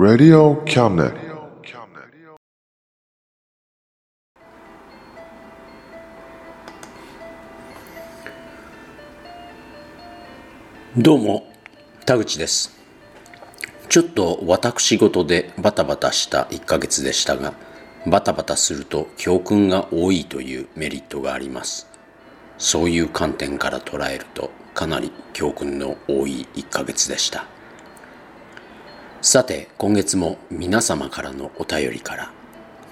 Radio Cabinet. どうも田口ですちょっと私事でバタバタした1ヶ月でしたがバタバタすると教訓が多いというメリットがありますそういう観点から捉えるとかなり教訓の多い1ヶ月でしたさて今月も皆様からのお便りから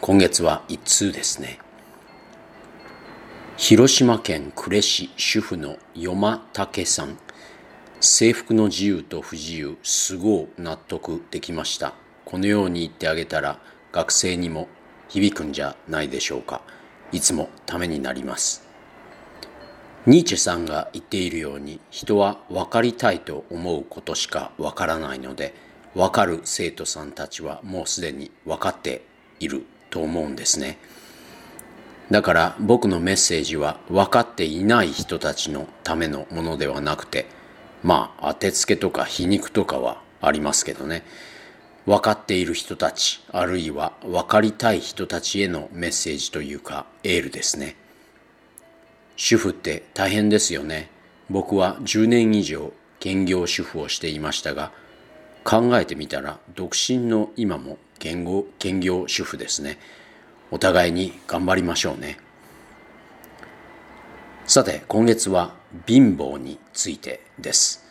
今月は1通ですね。広島県呉市主婦の与間武さん。制服の自由と不自由すごう納得できました。このように言ってあげたら学生にも響くんじゃないでしょうか。いつもためになります。ニーチェさんが言っているように人は分かりたいと思うことしか分からないので分かる生徒さんたちはもうすでに分かっていると思うんですね。だから僕のメッセージは分かっていない人たちのためのものではなくてまあ当てつけとか皮肉とかはありますけどね。分かっている人たちあるいは分かりたい人たちへのメッセージというかエールですね。主婦って大変ですよね。僕は10年以上兼業主婦をしていましたが考えてみたら独身の今も兼業兼業主婦ですね。お互いに頑張りましょうね。さて今月は貧乏についてです。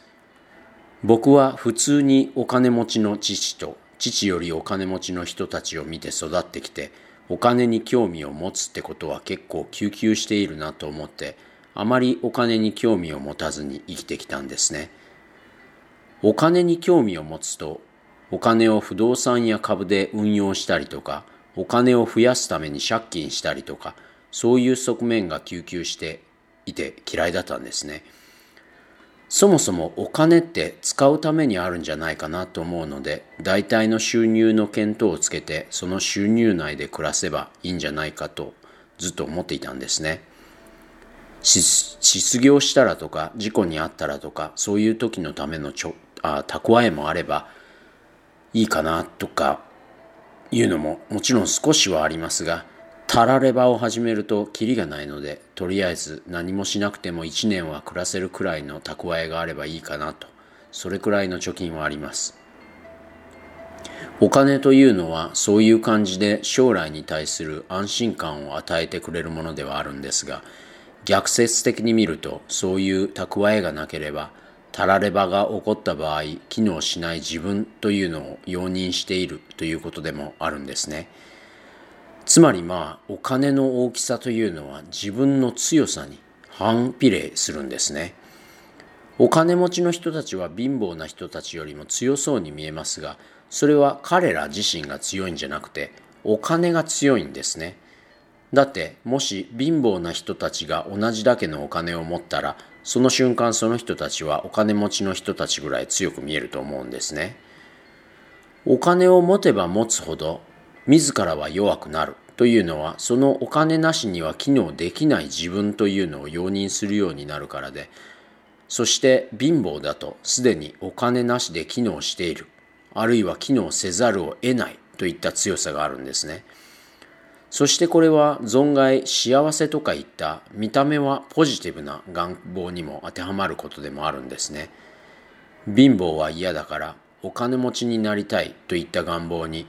僕は普通にお金持ちの父と父よりお金持ちの人たちを見て育ってきてお金に興味を持つってことは結構救急しているなと思ってあまりお金に興味を持たずに生きてきたんですね。お金に興味を持つとお金を不動産や株で運用したりとかお金を増やすために借金したりとかそういう側面が救急していて嫌いだったんですね。そもそもお金って使うためにあるんじゃないかなと思うので大体の収入の見当をつけてその収入内で暮らせばいいんじゃないかとずっと思っていたんですね。失業したらとか事故に遭ったらとかそういう時のためのちょあ蓄えもあればいいかなとかいうのももちろん少しはありますがたらればを始めるとキリがないのでとりあえず何もしなくても1年は暮らせるくらいの蓄えがあればいいかなと。それくらいの貯金はあります。お金というのはそういう感じで将来に対する安心感を与えてくれるものではあるんですが逆説的に見るとそういう蓄えがなければたらればが起こった場合機能しない自分というのを容認しているということでもあるんですね。つまりまあお金の大きさというのは自分の強さに反比例するんですね。お金持ちの人たちは貧乏な人たちよりも強そうに見えますがそれは彼ら自身が強いんじゃなくてお金が強いんですね。だってもし貧乏な人たちが同じだけのお金を持ったらその瞬間その人たちはお金持ちの人たちぐらい強く見えると思うんですねお金を持てば持つほど自らは弱くなるというのはそのお金なしには機能できない自分というのを容認するようになるからでそして貧乏だとすでにお金なしで機能しているあるいは機能せざるを得ないといった強さがあるんですね。そしてこれは存外幸せとかいった見た目はポジティブな願望にも当てはまることでもあるんですね。貧乏は嫌だからお金持ちになりたいといった願望に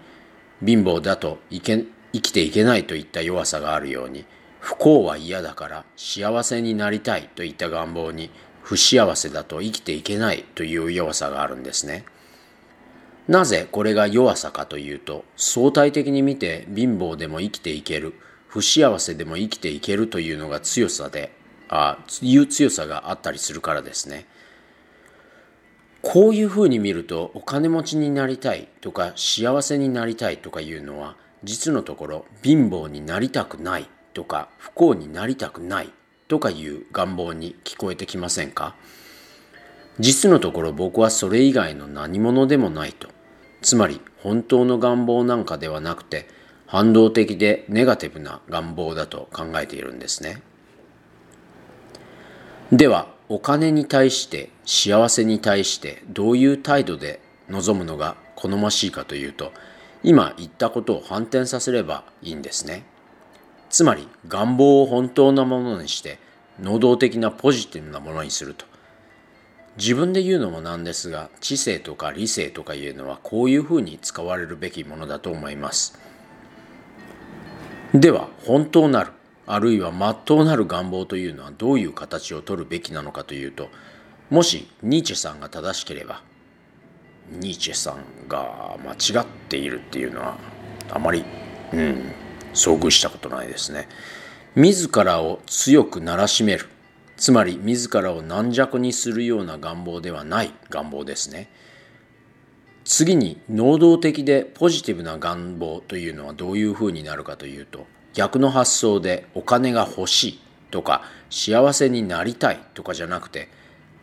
貧乏だといけ生きていけないといった弱さがあるように不幸は嫌だから幸せになりたいといった願望に不幸せだと生きていけないという弱さがあるんですね。なぜこれが弱さかというと相対的に見て貧乏でも生きていける不幸せでも生きていけるというのが強さであいう強さがあったりするからですね。こういうふうに見るとお金持ちになりたいとか幸せになりたいとかいうのは実のところ貧乏になりたくないとか不幸になりたくないとかいう願望に聞こえてきませんか？実のところ僕はそれ以外の何者でもないと。つまり本当の願望なんかではなくて反動的でネガティブな願望だと考えているんですね。ではお金に対して幸せに対してどういう態度で望むのが好ましいかというと今言ったことを反転させればいいんですね。つまり願望を本当なものにして能動的なポジティブなものにすると自分で言うのもなんですが知性とか理性とかいうのはこういうふうに使われるべきものだと思います。では本当なるあるいは真っ当なる願望というのはどういう形をとるべきなのかというともしニーチェさんが正しければニーチェさんが間違っているっていうのはあまり、うん、遭遇したことないですね。自らを強くならしめる。つまり自らを軟弱にするような願望ではない願望ですね。次に能動的でポジティブな願望というのはどういうふうになるかというと逆の発想でお金が欲しいとか幸せになりたいとかじゃなくて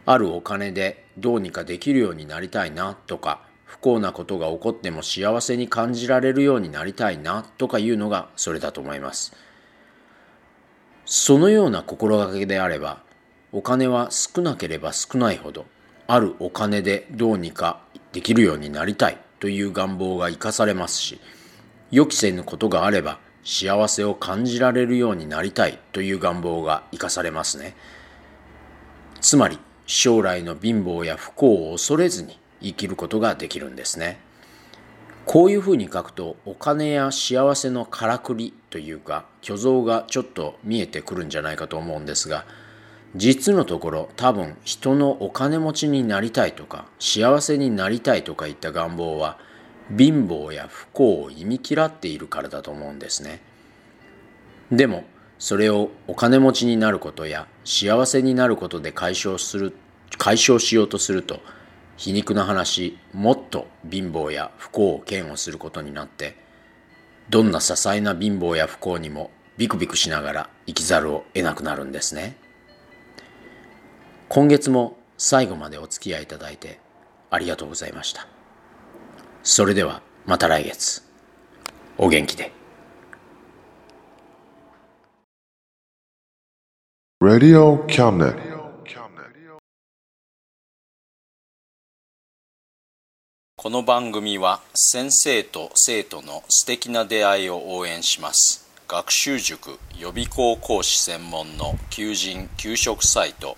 あるお金でどうにかできるようになりたいなとか不幸なことが起こっても幸せに感じられるようになりたいなとかいうのがそれだと思います。そのような心がけであればお金は少なければ少ないほどあるお金でどうにかできるようになりたいという願望が生かされますし予期せぬことがあれば幸せを感じられるようになりたいという願望が生かされますね。つまり将来の貧乏や不幸を恐れずに生きることができるんですね。こういうふうに書くとお金や幸せのからくりというか虚像がちょっと見えてくるんじゃないかと思うんですが実のところ多分人のお金持ちになりたいとか幸せになりたいとかいった願望は貧乏や不幸を忌み嫌っているからだと思うんですね。でもそれをお金持ちになることや幸せになることで解消する解消しようとすると皮肉な話もっと貧乏や不幸を嫌悪することになってどんな些細な貧乏や不幸にもビクビクしながら生きざるを得なくなるんですね。今月も最後までお付き合いいただいてありがとうございました。それではまた来月。お元気で。Radio Cabinet. この番組は先生と生徒の素敵な出会いを応援します学習塾予備校講師専門の求人・給食サイト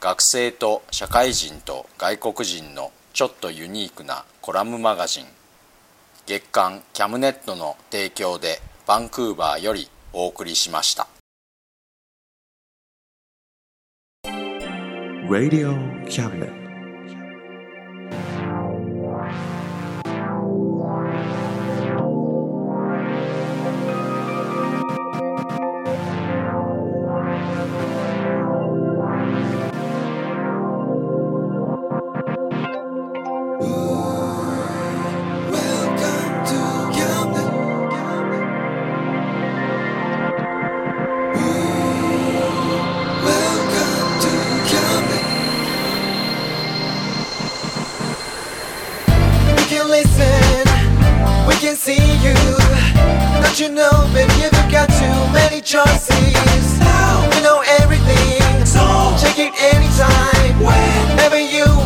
学生と社会人と外国人のちょっとユニークなコラムマガジン月刊キャムネットの提供でバンクーバーよりお送りしました Radio Cabinet. Don't you know, baby, you've got too many choices. Now we know everything, so check it anytime. Whenever you